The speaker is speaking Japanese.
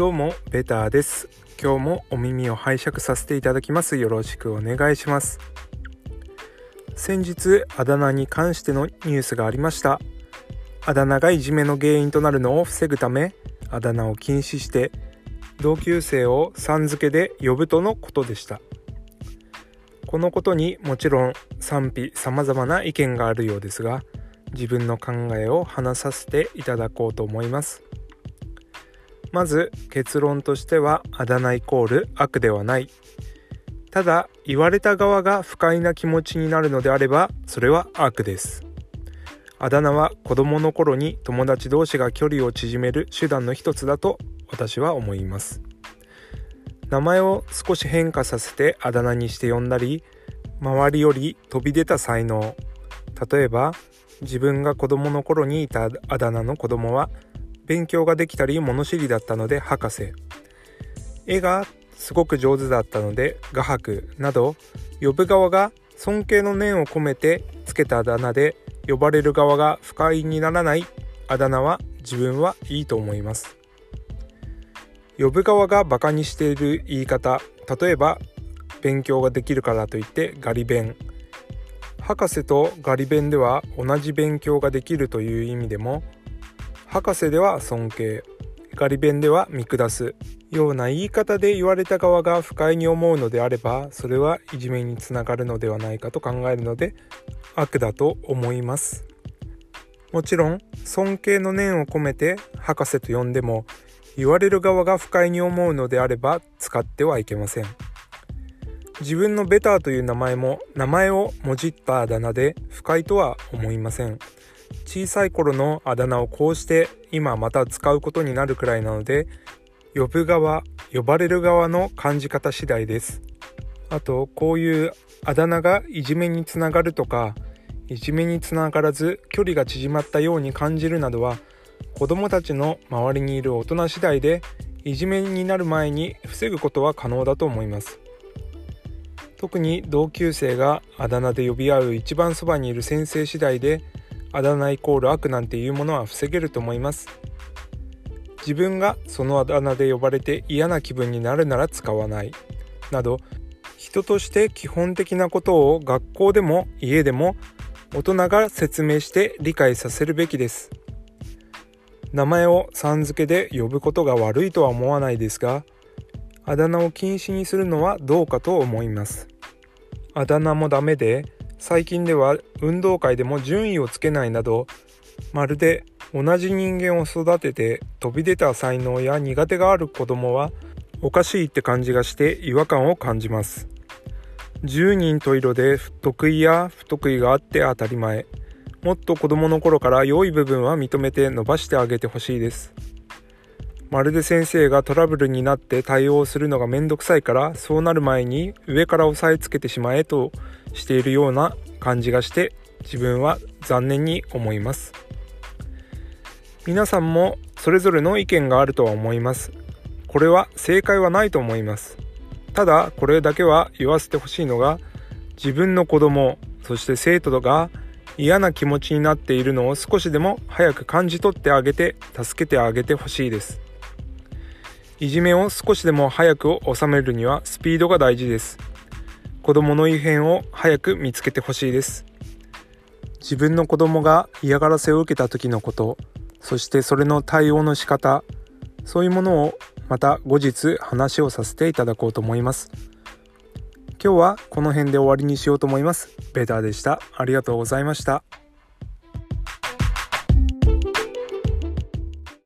どうもベターです。今日もお耳を拝借させていただきます。よろしくお願いします。先日あだ名に関してのニュースがありました。あだ名がいじめの原因となるのを防ぐためあだ名を禁止して同級生をさん付けで呼ぶとのことでした。このことにもちろん賛否様々な意見があるようですが自分の考えを話させていただこうと思います。まず結論としてはあだ名イコール悪ではない。ただ言われた側が不快な気持ちになるのであればそれは悪です。あだ名は子供の頃に友達同士が距離を縮める手段の一つだと私は思います。名前を少し変化させてあだ名にして呼んだり周りより飛び出た才能。例えば自分が子供の頃にいたあだ名の子供は勉強ができたり物知りだったので博士。絵がすごく上手だったので画伯。など呼ぶ側が尊敬の念を込めてつけたあだ名で呼ばれる側が不快にならないあだ名は自分はいいと思います。呼ぶ側がバカにしている言い方。例えば勉強ができるからといってガリ勉。博士とガリ勉では同じ勉強ができるという意味でも博士では尊敬ガリ弁では見下す。ような言い方で言われた側が不快に思うのであればそれはいじめにつながるのではないかと考えるので悪だと思います。もちろん尊敬の念を込めて博士と呼んでも言われる側が不快に思うのであれば使ってはいけません。自分のベターという名前も名前をもじったあだ名で不快とは思いません。小さい頃のあだ名をこうして今また使うことになるくらいなので呼ぶ側呼ばれる側の感じ方次第です。あとこういうあだ名がいじめにつながるとかいじめにつながらず距離が縮まったように感じるなどは子どもたちの周りにいる大人次第でいじめになる前に防ぐことは可能だと思います。特に同級生があだ名で呼び合う一番そばにいる先生次第であだ名イコール悪なんていうものは防げると思います。自分がそのあだ名で呼ばれて嫌な気分になるなら使わない。など人として基本的なことを学校でも家でも大人が説明して理解させるべきです。名前をさん付けで呼ぶことが悪いとは思わないですがあだ名を禁止にするのはどうかと思います。あだ名もダメで最近では運動会でも順位をつけないなどまるで同じ人間を育てて飛び出た才能や苦手がある子供はおかしいって感じがして違和感を感じます。10人と色で得意や不得意があって当たり前。もっと子供の頃から良い部分は認めて伸ばしてあげてほしいです。まるで先生がトラブルになって対応するのがめんどくさいからそうなる前に上から押さえつけてしまえとしているような感じがして自分は残念に思います。皆さんもそれぞれの意見があるとは思います。これは正解はないと思います。ただこれだけは言わせてほしいのが自分の子供そして生徒が嫌な気持ちになっているのを少しでも早く感じ取ってあげて助けてあげてほしいです。いじめを少しでも早く収めるにはスピードが大事です。子供の異変を早く見つけてほしいです。自分の子供が嫌がらせを受けた時のことそしてそれの対応の仕方そういうものをまた後日話をさせていただこうと思います。今日はこの辺で終わりにしようと思います。ベターでした。ありがとうございました。